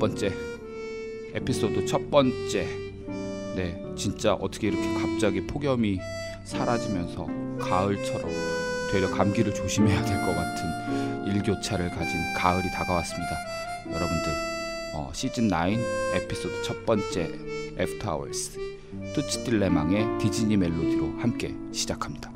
번째 에피소드 첫 번째 네 진짜 어떻게 이렇게 갑자기 폭염이 사라지면서 가을처럼 되려 감기를 조심해야 될 것 같은 일교차를 가진 가을이 다가왔습니다. 여러분들 어, 시즌 9 에피소드 첫 번째 After Hours 뚜츠 딜레망의 Disney Medley로 함께 시작합니다.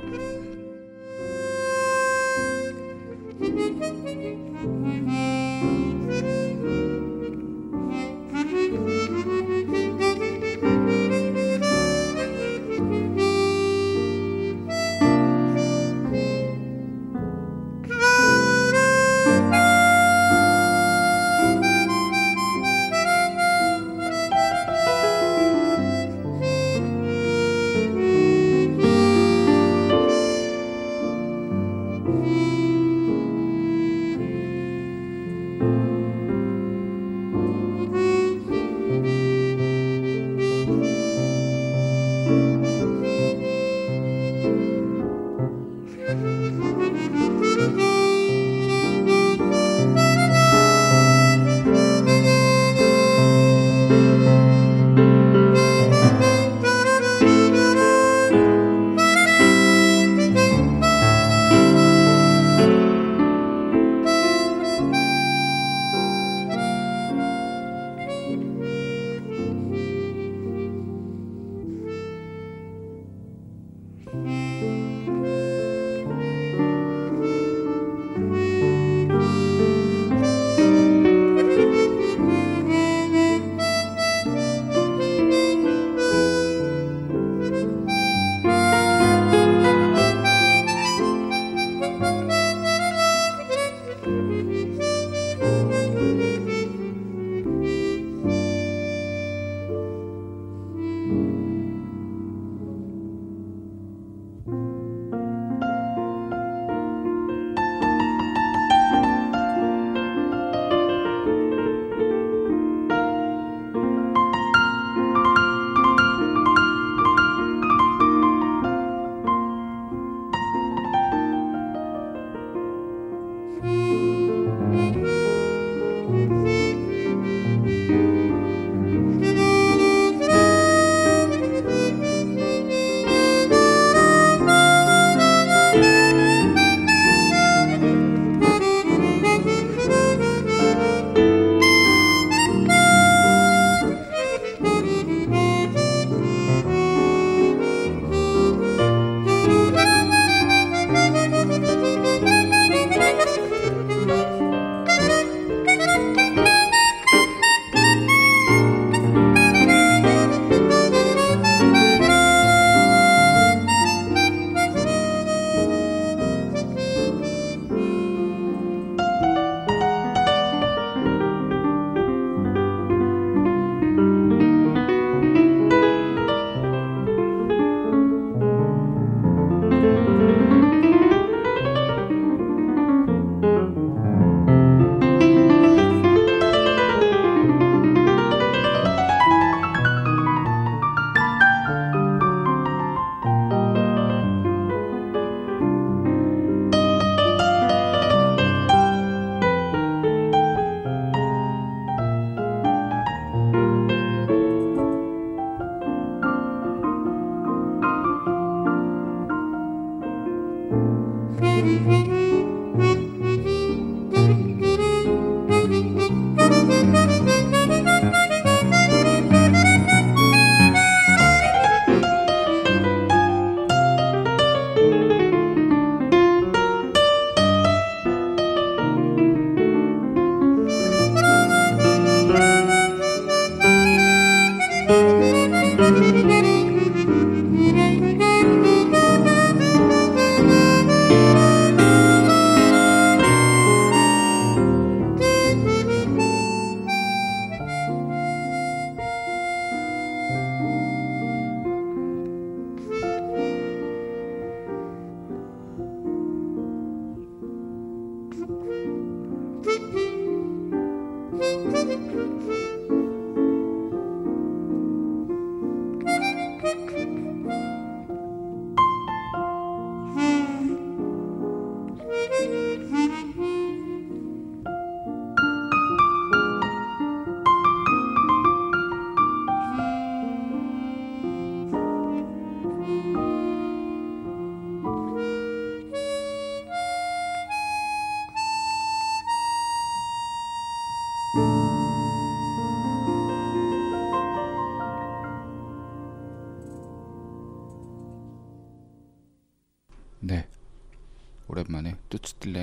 Música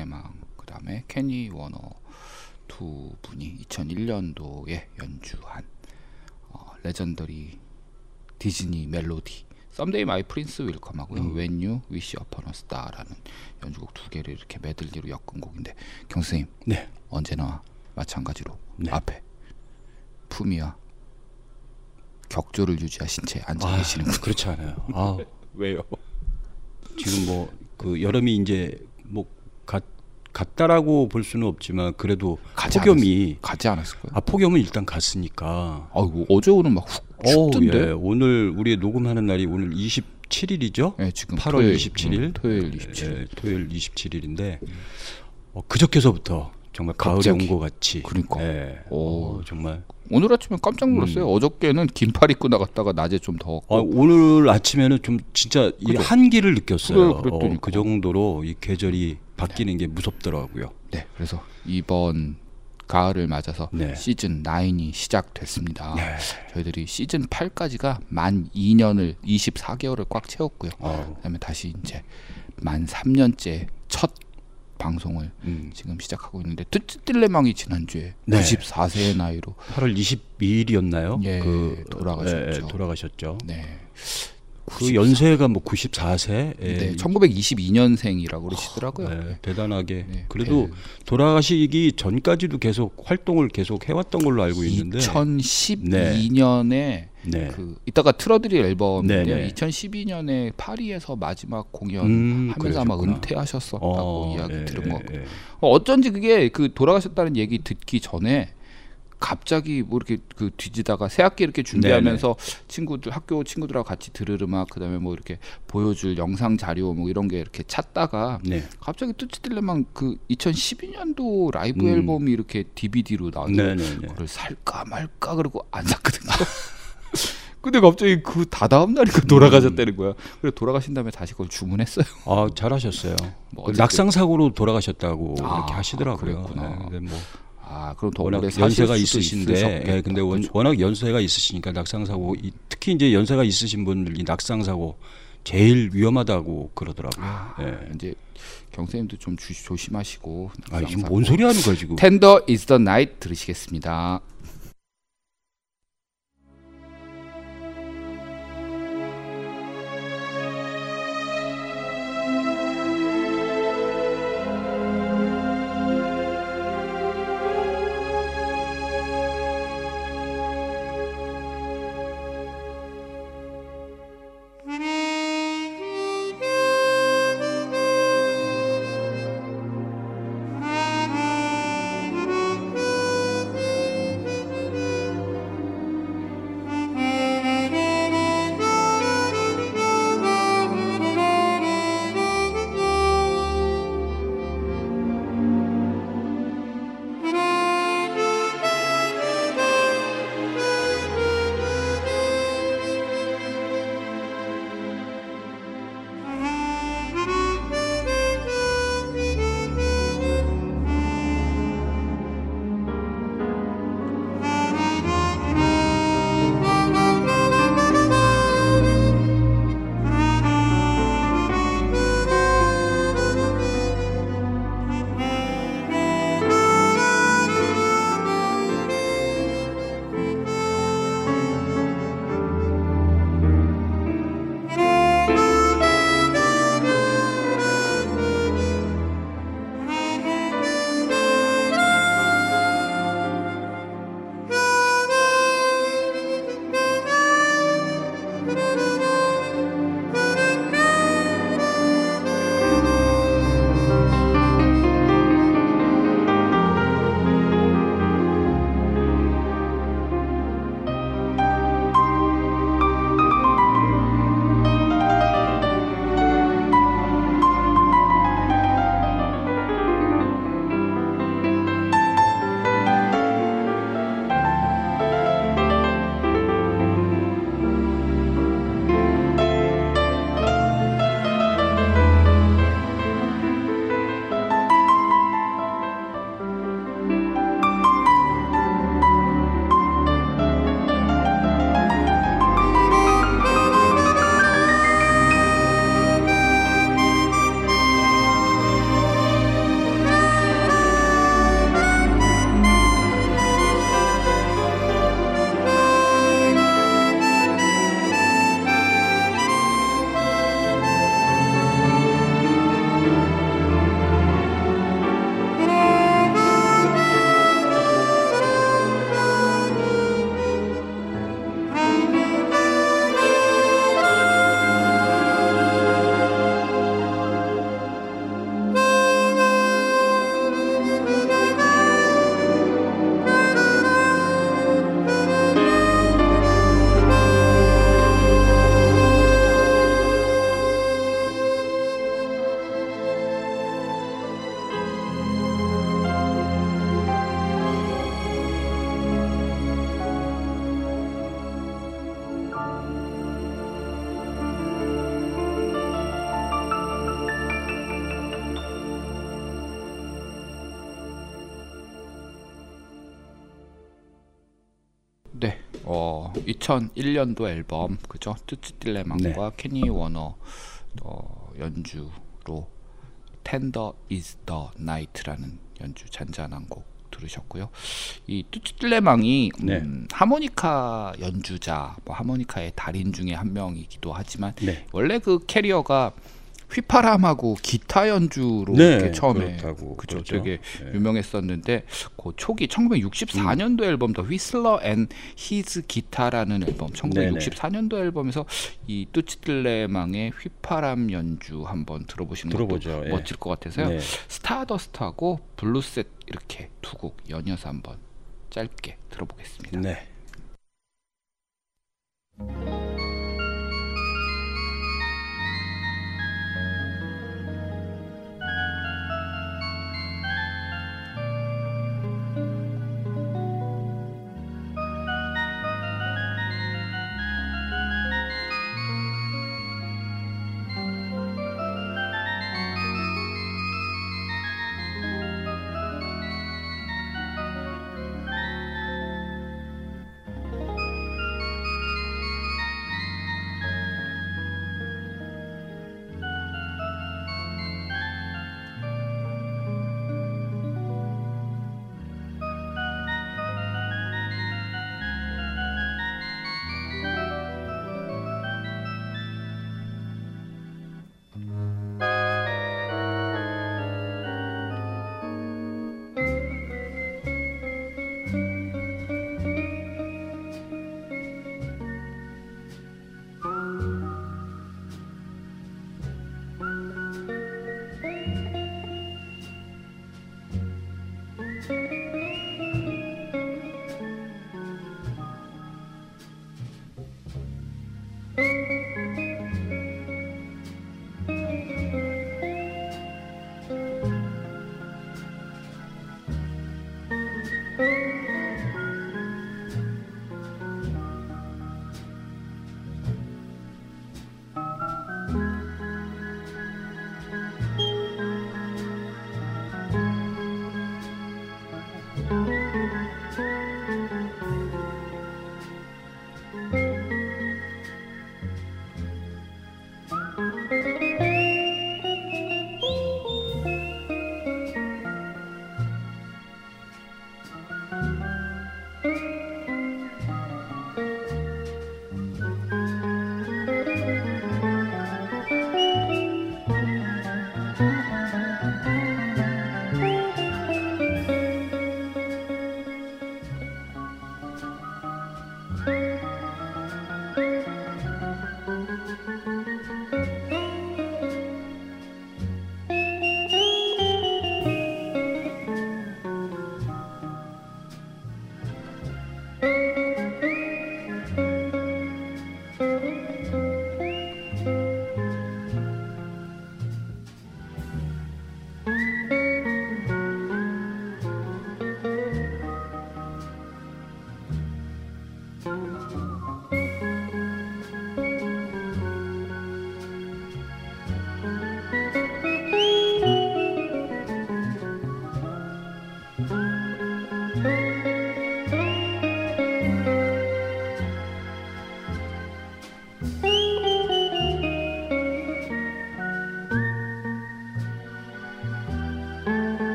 뚜츠 딜레망 그 다음에 케니 워너 두 분이 2001년도에 연주한 어, legendary Disney Medley Someday My Prince Will Come하고요. 음. When You Wish Upon a Star라는 연주곡 두 개를 이렇게 메들리로 엮은 곡인데 경선님 네. 언제나 마찬가지로 네. 앞에 품위와 격조를 유지하신 채 앉아 아, 계시는 분. 그렇지 않아요. 아, 왜요? 지금 뭐 그 여름이 이제 뭐 갔, 갔다라고 볼 수는 없지만 그래도 가지 폭염이 가지 않았을 거예요. 아 폭염은 일단 갔으니까. 아이고 어제 오늘 막훅 어, 춥던데. 예. 오늘 우리 녹음하는 날이 오늘 27일이죠? 네, 지금 8월 토요일, 27일? 음, 토요일 27일. 예, 토요일 27일인데 어, 그저께서부터 정말 가을이. 온 것 같이. 그러니까. 예. 오. 어, 정말. 오늘 아침에 깜짝 놀랐어요. 어저께는 긴팔 입고 나갔다가 낮에 좀 더웠고. 아, 오늘 아침에는 좀 진짜 이 그죠? 한기를 느꼈어요. 그래. 어, 그 정도로 이 계절이 바뀌는 게 무섭더라고요. 네, 그래서 이번 가을을 맞아서 네. 시즌 9이 시작됐습니다. 네. 저희들이 시즌 8까지가 만 2년을 24개월을 꽉 채웠고요. 어, 그다음에 다시 이제 만 3년째 첫 방송을 음. 지금 시작하고 있는데 뜨뜨딜레망이 지난주에 네. 94세의 나이로 8월 22일이었나요? 예, 그 돌아가셨죠. 예, 예, 돌아가셨죠. 네. 그 연세가 뭐 94세. 예, 네, 1922년생이라고 그러시더라고요. 네, 대단하게. 네, 그래도 네. 돌아가시기 전까지도 계속 활동을 계속 해왔던 걸로 알고 있는데. 2012년에 네. 그 이따가 틀어드릴 앨범인데 네, 네. 2012년에 파리에서 마지막 공연 음, 하면서 아마. 은퇴하셨었다고 어, 이야기 예, 들은 예, 것 같고 예. 어, 어쩐지 그게 그 돌아가셨다는 얘기 듣기 전에 갑자기 뭐 이렇게 그 뒤지다가 새 학기 이렇게 준비하면서 친구들 학교 친구들하고 같이 들을 음악 그다음에 뭐 이렇게 보여줄 영상 자료 뭐 이런 게 이렇게 찾다가 네. 갑자기 뚜치딜레만 그 2012년도 라이브 음. 앨범이 이렇게 DVD로 나와서 네. 그걸 살까 말까 그러고 안 샀거든요. 근데 갑자기 그 다다음 날이니까 돌아가셨다는 거야. 그래 돌아가신 다음에 다시 그걸 주문했어요. 아, 잘하셨어요. 뭐 그. 낙상 사고로 돌아가셨다고 아, 그렇게 하시더라고요. 그랬구나. 네, 뭐 아 그럼 더 워낙 연세가 있으신데. 예, 근데 원? 워낙 연세가 있으시니까 낙상 사고, 이- 특히 이제 연세가 있으신 분들이 낙상 사고 제일 위험하다고 그러더라고요. 아, 예. 이제 경선님도 좀 주- 조심하시고. 아, 지금 뭔 소리 하는 거야 지금? 텐더 is the night 들으시겠습니다. 2001년도 앨범 그죠? 뚜츠 딜레망과 케니 워너 어, 연주로 Tender Is the Night라는 연주 잔잔한 곡 들으셨고요. 이 뚜츠 딜레망이 네. 음, 하모니카 연주자, 뭐 하모니카의 달인 중에 한 명이기도 하지만 네. 원래 그 career가 휘파람하고 기타 연주로 네, 이렇게 처음에 그렇다고 그러죠. 되게 네. 유명했었는데 그 초기 1964년도 앨범 The Whistler and His Guitar라는 앨범 1964년도 앨범에서 이 뚜츠 딜레망의 휘파람 연주 한번 들어보시는 들어보죠, 것도 예. 멋질 것 같아서요. 네. Stardust하고 Bluesette 이렇게 두 곡 연이어서 한번 짧게 들어보겠습니다. 네. 네, Música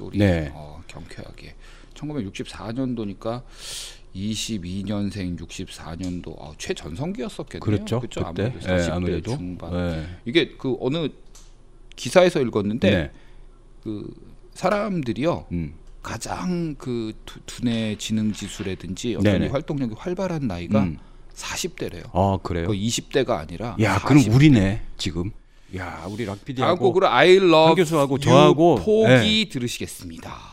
휘파람 소리. 네. 어, 경쾌하게. 1964년도니까 22년생 64년도 어, 최전성기였었겠네요. 그렇죠. 그쵸? 그때 아무래도 예, 40대 아무래도 중반. 예. 이게 그 어느 기사에서 읽었는데 네. 그 사람들이요 음. 가장 그 두- 두뇌 지능 지수라든지 어떤 네네. 이 활동력이 활발한 나이가 음. 40대래요. 아 그래요? 그 20대가 아니라 야 40. 그럼 우리네 지금. 야 우리 락 다음 PD하고 곡으로 I Love 한 교수하고 저하고, 포기 들으시겠습니다.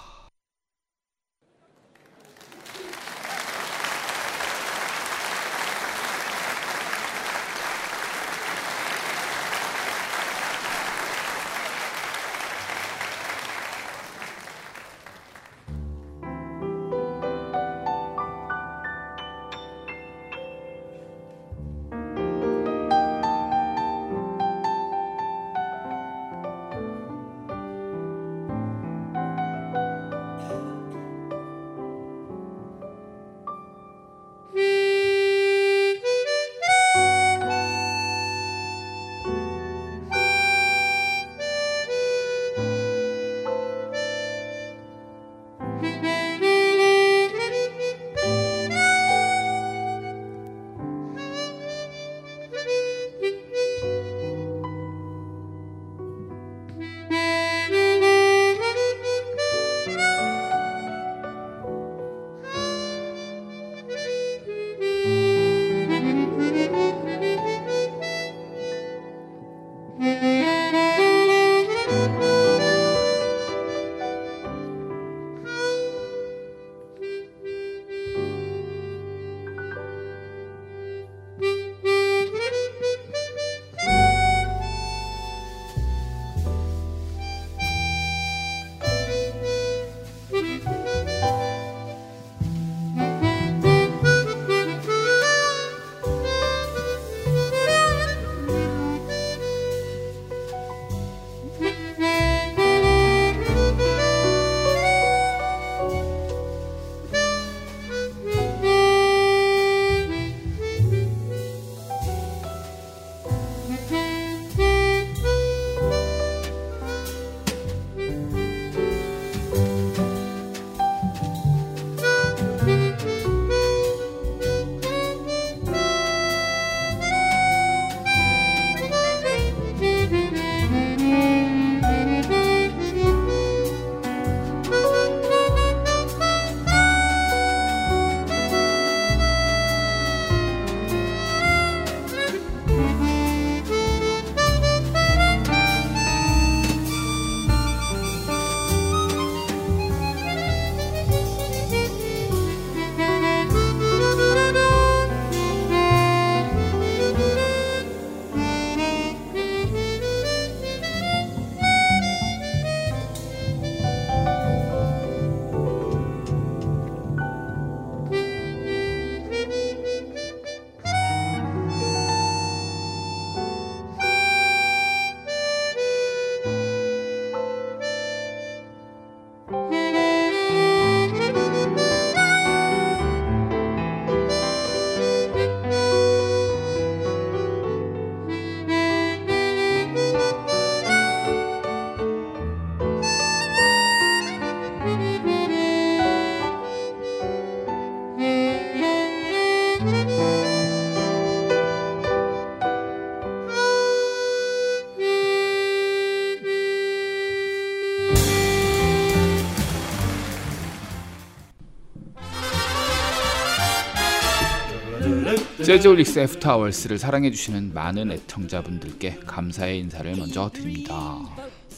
재즈홀릭스 After Hours를 사랑해주시는 많은 애청자분들께 감사의 인사를 먼저 드립니다.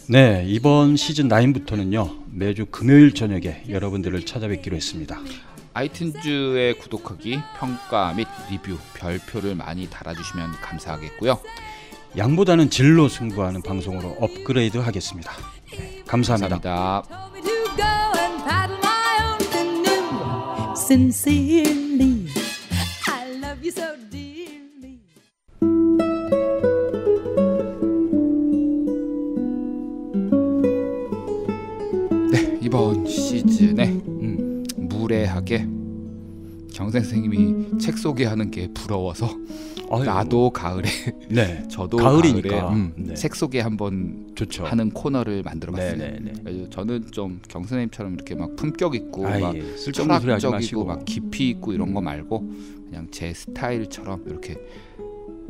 네, 이번 시즌 9부터는요 매주 금요일 저녁에 여러분들을 찾아뵙기로 했습니다. 아이튠즈에 구독하기, 평가 및 리뷰, 별표를 많이 달아주시면 감사하겠고요. 양보다는 질로 승부하는 방송으로 업그레이드 하겠습니다. 네, 감사합니다. 감사합니다. told 경 선생님이 책 소개하는 게 부러워서 아유, 나도 가을에 네, 저도 가을이니까. 가을에 음, 네. 책 소개 한번 좋죠. 하는 코너를 만들어봤어요. 네, 네, 네. 저는 좀 경 선생님처럼 이렇게 막 품격 있고 아, 막 철학적이고. 막 깊이 있고 이런 거 말고 그냥 제 스타일처럼 이렇게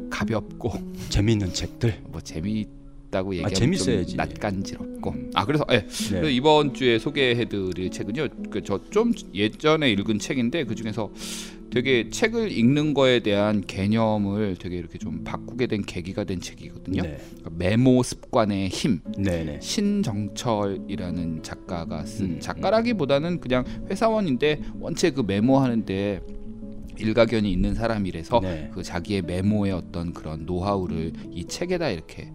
가볍고 재미있는 책들. 뭐 재미 있다고 얘기하면 재밌어야지. 좀 낯간지럽고 아 그래서 예, 네. 이번 주에 소개해드릴 책은요 그 저 좀 예전에 읽은 책인데 그 중에서 되게 책을 읽는 거에 대한 개념을 되게 이렇게 좀 바꾸게 된 계기가 된 책이거든요. 네, 그러니까 메모 습관의 힘 네, 네. 신정철이라는 작가가 쓴 음, 작가라기보다는 그냥 회사원인데 원체 그 메모하는데 일가견이 있는 사람이라서 네. 그 자기의 메모의 어떤 그런 노하우를 이 책에다 이렇게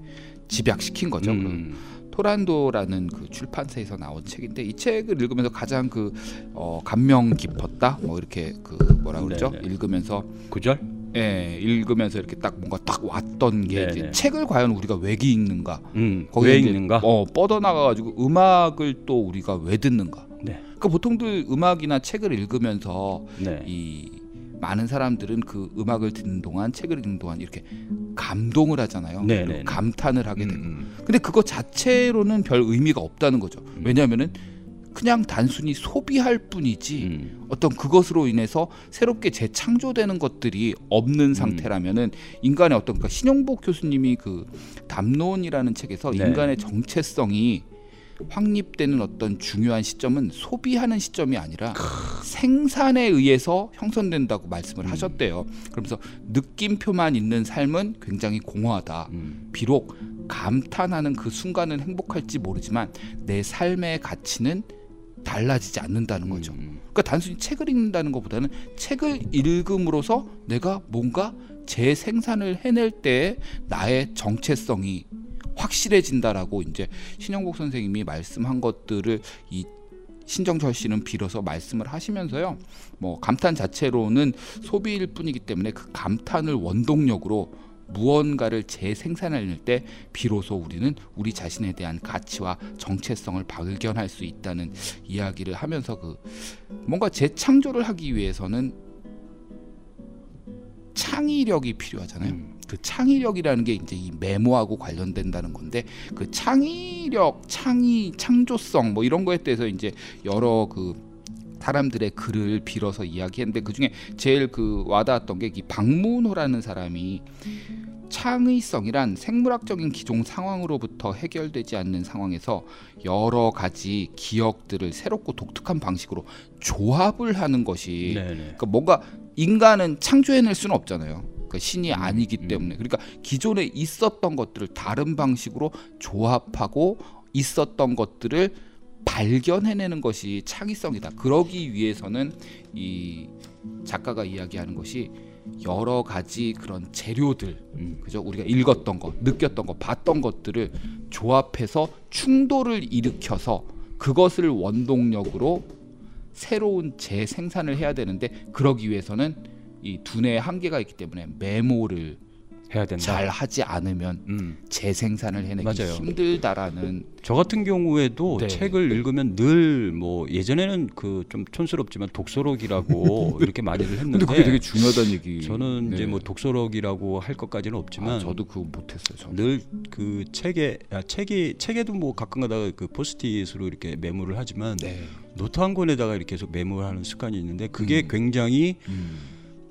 집약시킨 거죠. 음, 토란도라는 그 출판사에서 나온 책인데 이 책을 읽으면서 가장 그 어, 감명 깊었다 뭐 이렇게 그 뭐라 그러죠 네네. 읽으면서 구절. 예 읽으면서 이렇게 딱 뭔가 딱 왔던 게 이제 네네. 책을 과연 우리가 왜 읽는가 음, 거기에 왜 읽는가? 어 뻗어나가 가지고 음악을 또 우리가 왜 듣는가 네, 그러니까 보통들 음악이나 책을 읽으면서 네. 이 많은 사람들은 그 음악을 듣는 동안 책을 읽는 동안 이렇게 감동을 하잖아요. 네네네. 그리고 감탄을 하게 되고. 음, 근데 그거 자체로는 별 의미가 없다는 거죠. 음. 왜냐하면은 그냥 단순히 소비할 뿐이지 음, 어떤 그것으로 인해서 새롭게 재창조되는 것들이 없는 상태라면은 인간의 어떤 그러니까 신영복 교수님이 그 담론이라는 책에서 네. 인간의 정체성이 확립되는 어떤 중요한 시점은 소비하는 시점이 아니라 생산에 의해서 형성된다고 말씀을 음. 하셨대요. 그러면서 느낌표만 있는 삶은 굉장히 공허하다. 음, 비록 감탄하는 그 순간은 행복할지 모르지만 내 삶의 가치는 달라지지 않는다는 거죠. 음, 그러니까 단순히 책을 읽는다는 것보다는 책을 읽음으로써 내가 뭔가 재생산을 해낼 때 나의 정체성이 확실해진다라고 이제 신영복 선생님이 말씀한 것들을 이 신정철 씨는 빌어서 말씀을 하시면서요. 뭐 감탄 자체로는 소비일 뿐이기 때문에 그 감탄을 원동력으로 무언가를 재생산해낼 때 비로소 우리는 우리 자신에 대한 가치와 정체성을 발견할 수 있다는 이야기를 하면서 그 뭔가 재창조를 하기 위해서는 창의력이 필요하잖아요. 음. 그 창의력이라는 게 이제 이 메모하고 관련된다는 건데 그 창의력, 창의, 창조성 뭐 이런 거에 대해서 이제 여러 그 사람들의 글을 빌어서 이야기했는데 그 중에 제일 그 와닿았던 게 이 박문호라는 사람이 창의성이란 생물학적인 기존 상황으로부터 해결되지 않는 상황에서 여러 가지 기억들을 새롭고 독특한 방식으로 조합을 하는 것이 네, 네. 그러니까 뭔가 인간은 창조해낼 수는 없잖아요. 그러니까 신이 아니기 음. 때문에 그러니까 기존에 있었던 것들을 다른 방식으로 조합하고 있었던 것들을 발견해내는 것이 창의성이다. 그러기 위해서는 이 작가가 이야기하는 것이 여러 가지 그런 재료들, 음. 그죠? 우리가 읽었던 것, 느꼈던 것, 봤던 것들을 조합해서 충돌을 일으켜서 그것을 원동력으로 새로운 재생산을 해야 되는데 그러기 위해서는 이 두뇌의 한계가 있기 때문에 메모를 해야 된다. 잘 하지 않으면 음. 재생산을 해내기 맞아요. 힘들다라는 저 같은 경우에도 네. 책을 읽으면 늘 뭐 예전에는 그 좀 촌스럽지만 독서록이라고 이렇게 많이들 했는데 그게 되게 중요하다는 얘기. 저는 이제 네. 뭐 독서록이라고 할 것까지는 없지만 아, 저도 그거 못했어요. 늘 그 책에 아, 책이 책에도 뭐 가끔가다가 그 포스트잇으로 이렇게 메모를 하지만 네. 노트 한 권에다가 이렇게 계속 메모를 하는 습관이 있는데 그게 음. 굉장히 음.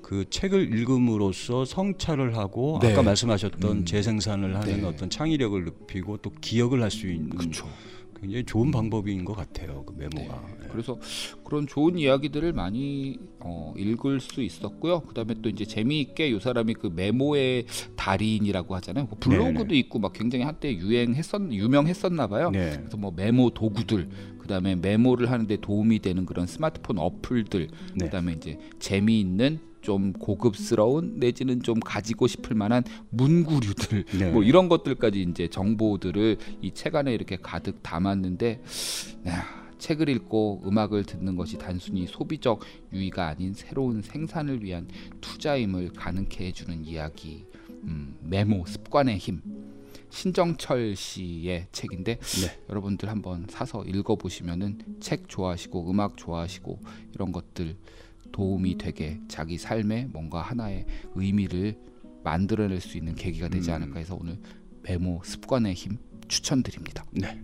그 책을 읽음으로써 성찰을 하고 네. 아까 말씀하셨던 음. 재생산을 하는 네. 어떤 창의력을 높이고 또 기억을 할 수 있는 그렇죠. 굉장히 좋은 방법인 것 같아요. 그 메모가. 네. 예. 그래서 그런 좋은 이야기들을 많이 어, 읽을 수 있었고요. 그다음에 또 이제 재미있게 요 사람이 그 메모의 달인이라고 하잖아요. 그 블로그도 네네. 있고 막 굉장히 한때 유행했었 유명했었나 봐요. 네. 그래서 뭐 메모 도구들, 그다음에 메모를 하는데 도움이 되는 그런 스마트폰 어플들, 네. 그다음에 이제 재미있는 좀 고급스러운 내지는 좀 가지고 싶을 만한 문구류들 네. 뭐 이런 것들까지 이제 정보들을 이 책 안에 이렇게 가득 담았는데 야, 책을 읽고 음악을 듣는 것이 단순히 소비적 유의가 아닌 새로운 생산을 위한 투자임을 가능케 해주는 이야기 음, 메모 습관의 힘 신정철 씨의 책인데 네. 여러분들 한번 사서 읽어보시면은 책 좋아하시고 음악 좋아하시고 이런 것들 도움이 되게 자기 삶에 뭔가 하나의 의미를 만들어낼 수 있는 계기가 되지 음. 않을까 해서 오늘 메모 습관의 힘 추천드립니다. 네.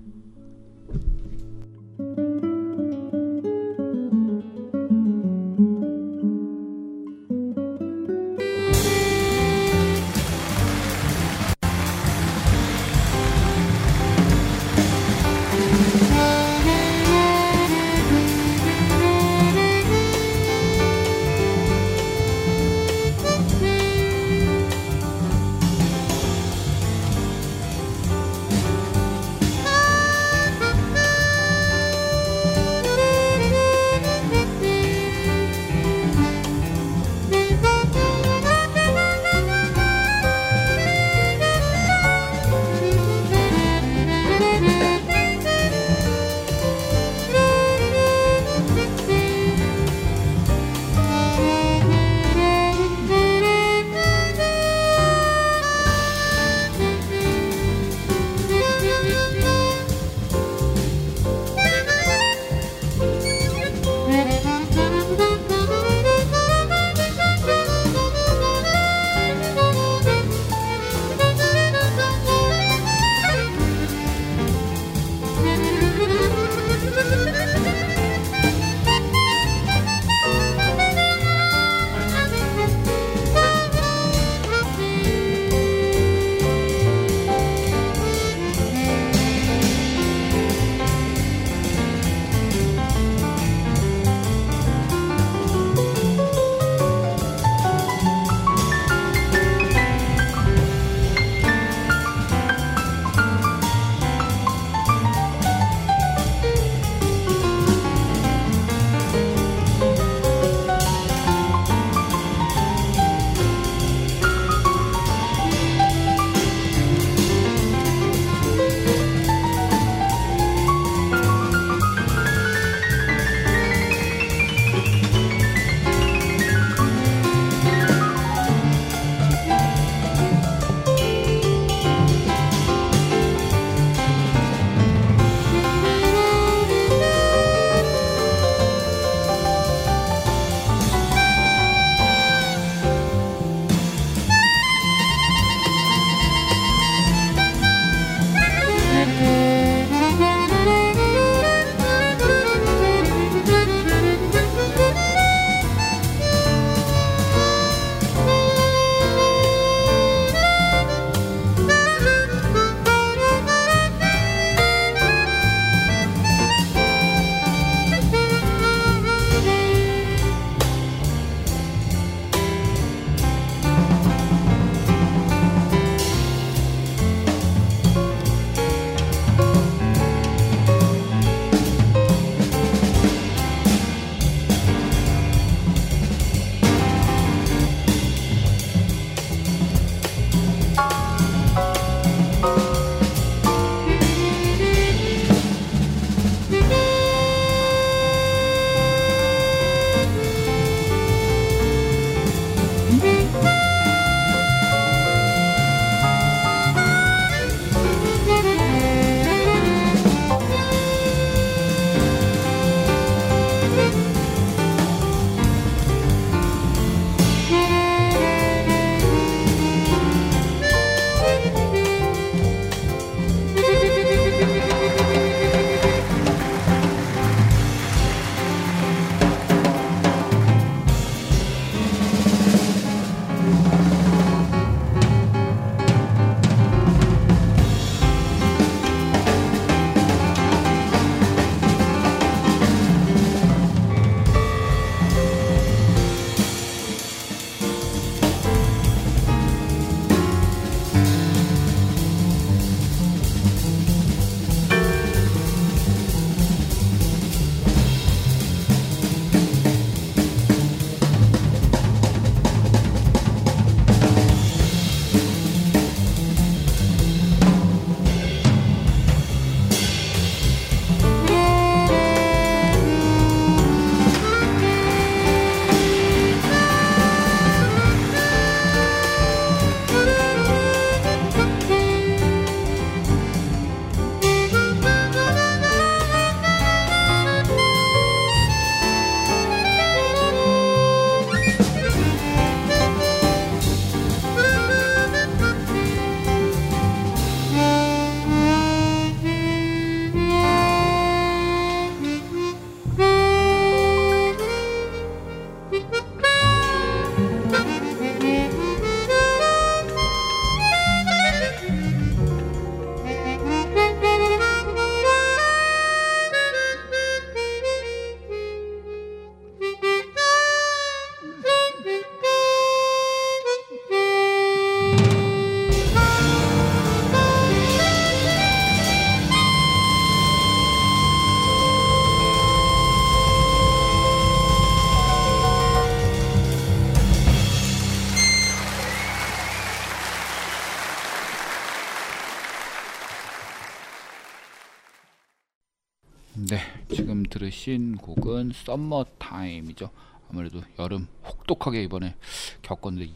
들으신 곡은 Summertime이죠. 아무래도 여름 혹독하게 이번에 겪었는데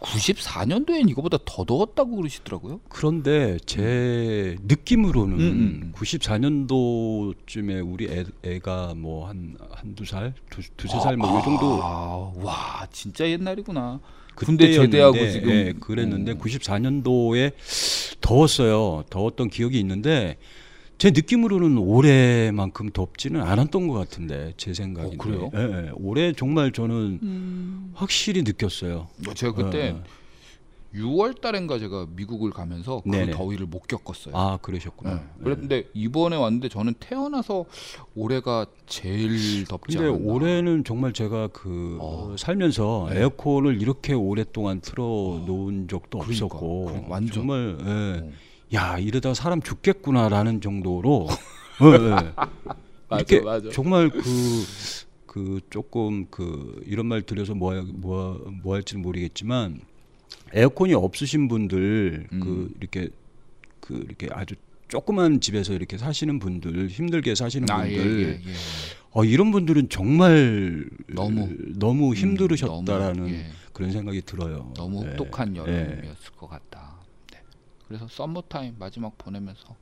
94년도엔 이거보다 더 더웠다고 그러시더라고요. 그런데 제 느낌으로는 음, 음. 94년도쯤에 우리 애, 애가 뭐 한 한두 살, 두, 두세 살뭐이 정도 아, 와, 진짜 옛날이구나. 군대 제대하고 지금 예, 그랬는데 음. 94년도에 더웠어요. 더웠던 기억이 있는데 제 느낌으로는 올해만큼 덥지는 않았던 것 같은데 제 생각인데. 어, 그래요? 예, 예. 올해 정말 저는 확실히 느꼈어요. 제가 그때 어, 어. 6월 달인가 제가 미국을 가면서 그 네네. 더위를 못 겪었어요. 아 그러셨구나. 네. 그랬는데 이번에 왔는데 저는 태어나서 올해가 제일 덥지 근데 않았나. 올해는 정말 제가 그 어. 살면서 네. 에어컨을 이렇게 오랫동안 틀어 놓은 적도 그러니까, 없었고 그러니까 완전. 정말 예. 어. 야 이러다 사람 죽겠구나라는 정도로 예, 예. 맞아, 이렇게 맞아. 정말 그, 그 조금 그 이런 말 드려서 뭐, 뭐, 뭐 할지는 모르겠지만 에어컨이 없으신 분들 그 음. 이렇게 그 이렇게 아주 조그만 집에서 이렇게 사시는 분들 힘들게 사시는 아, 예, 분들 예, 예. 어, 이런 분들은 정말 너무. 너무 힘들으셨다라는 너무, 예. 그런 생각이 들어요. 너무 네. 혹독한 예. 여름이었을 것 같다. 네. 그래서 썸머타임 마지막 보내면서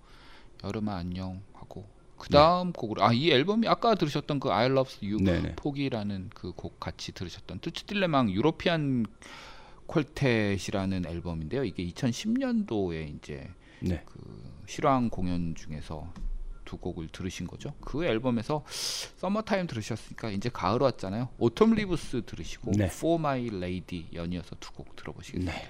여름아 안녕 하고 그 다음 곡으로 아 이 앨범이 아까 들으셨던 그 I Loves You 네네. Porgy라는 그 곡 같이 들으셨던 투츠 딜레망 European Quartet이라는 앨범인데요. 이게 2010년도에 이제 네. 그 실황 공연 중에서 두 곡을 들으신 거죠. 그 앨범에서 서머타임 들으셨으니까 이제 가을 왔잖아요. Autumn Leaves 들으시고 네. For My Lady 연이어서 두 곡 들어보시겠습니다. 네.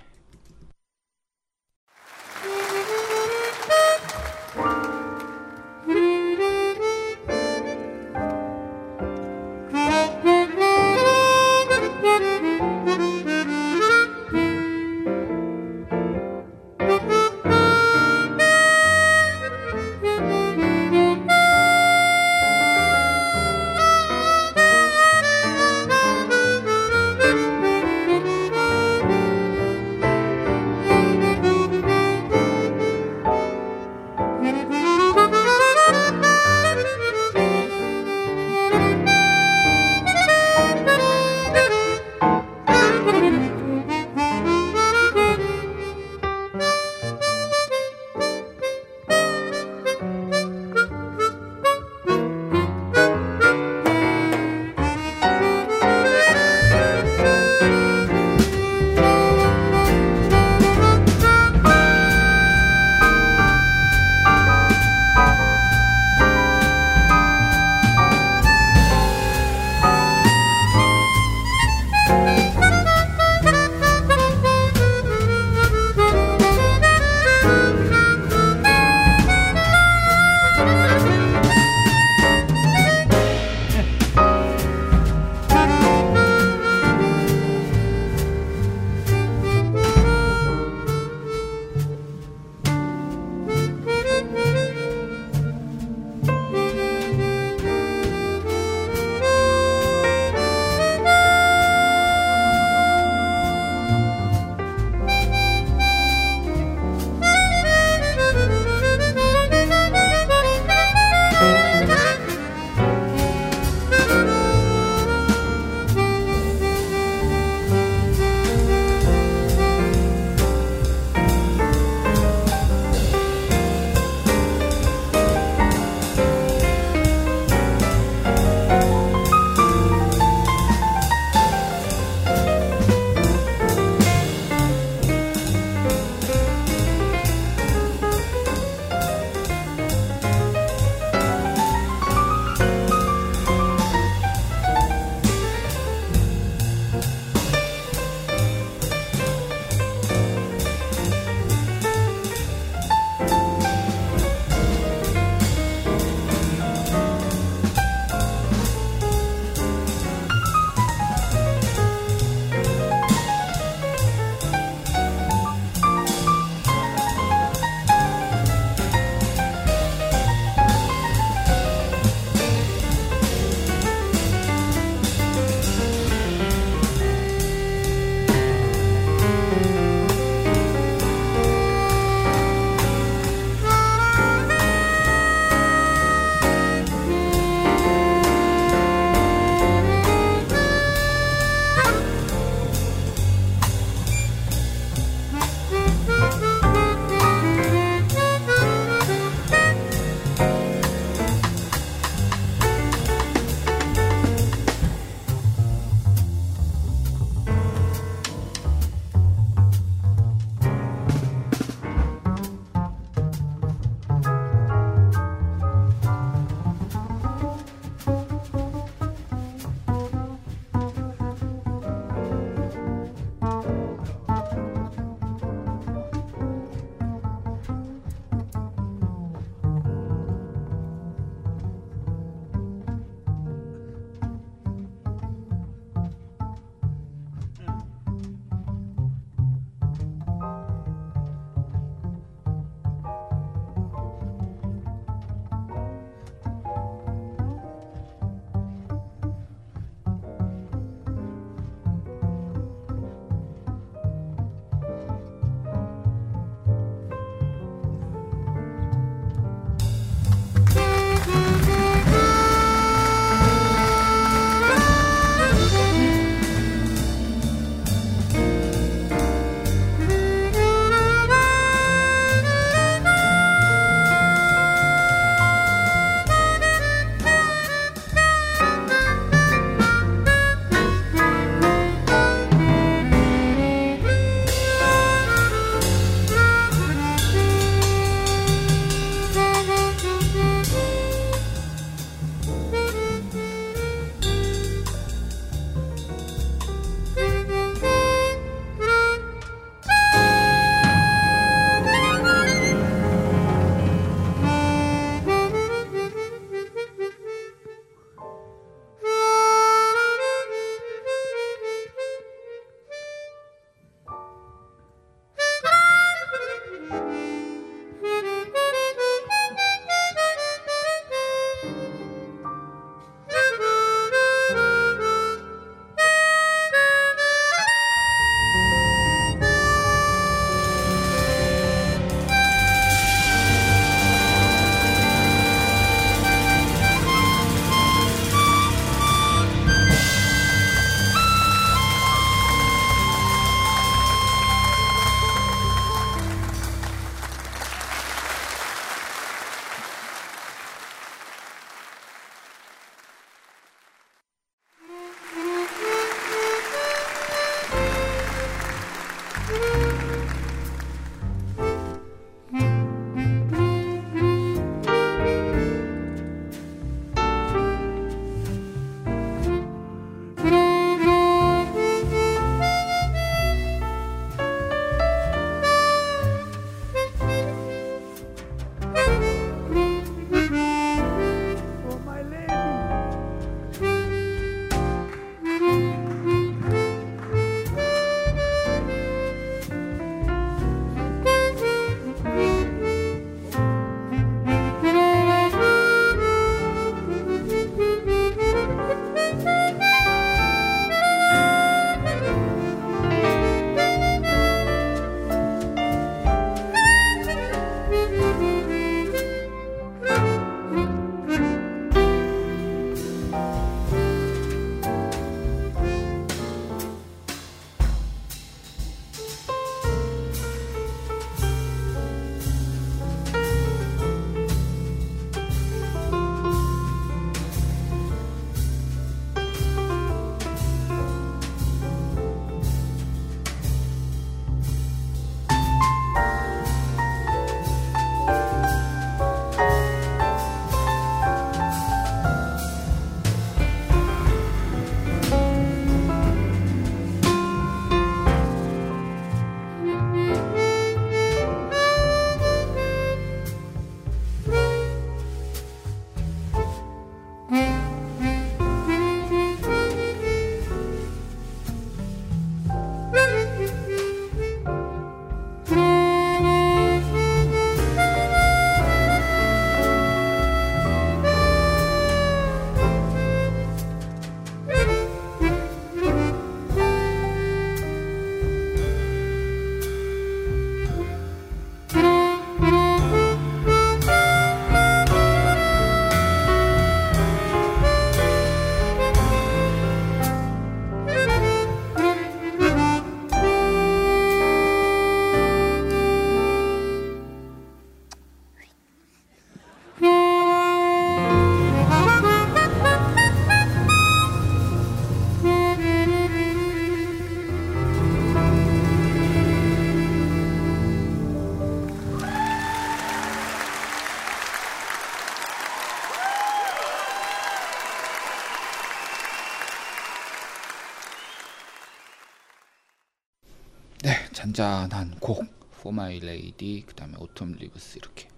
잔잔한 곡 For My Lady 그 다음에 Autumn Leaves 이렇게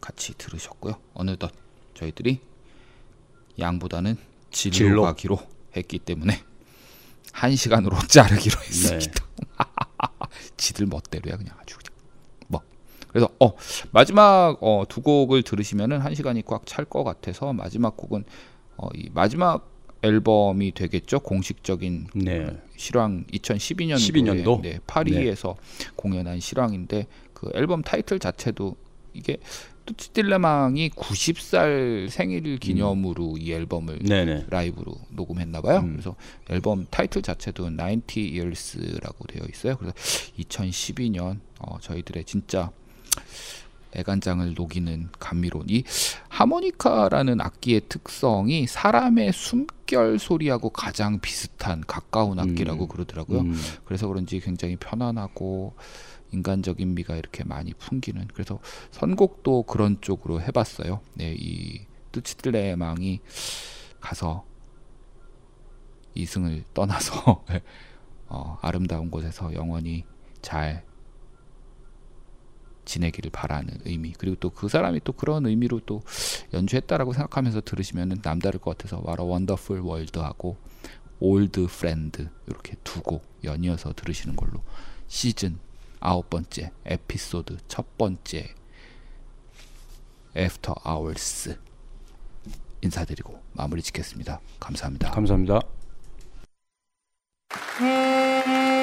같이 들으셨고요. 어느덧 저희들이 양보다는 질로, 질로. 가기로 했기 때문에 한 시간으로 자르기로 네. 했습니다. 지들 멋대로야 그냥 아주 그냥 뭐 그래서 어 마지막 어, 두 곡을 들으시면은 한 시간이 꽉 찰 것 같아서 마지막 곡은 어, 이 마지막 앨범이 되겠죠 공식적인 네. 실황 2012년도에 12 년도? 네, 파리에서 공연한 실황인데 그 앨범 타이틀 자체도 이게 뚜치 딜레망이 90살 생일 기념으로 이 앨범을 네네. 라이브로 녹음했나 봐요. 음. 그래서 앨범 타이틀 자체도 90 Years라고 되어 있어요. 그래서 2012년 어, 저희들의 진짜 애간장을 녹이는 감미로운 이 하모니카라는 악기의 특성이 사람의 숨결 소리하고 가장 비슷한 가까운 악기라고 음. 그러더라고요. 음. 그래서 그런지 굉장히 편안하고 인간적인 미가 이렇게 많이 풍기는 그래서 선곡도 그런 쪽으로 해봤어요. 네, 이 뚜치들레망이 가서 이승을 떠나서 어, 아름다운 곳에서 영원히 잘 지내기를 바라는 의미 그리고 또 그 사람이 또 그런 의미로 또 연주했다라고 생각하면서 들으시면 남다를 것 같아서 와라 원더풀 월드하고 Old Friend 이렇게 두 곡 연이어서 들으시는 걸로 시즌 아홉 번째 에피소드 첫 번째 After Hours 인사드리고 마무리 짓겠습니다. 감사합니다. 감사합니다. 음.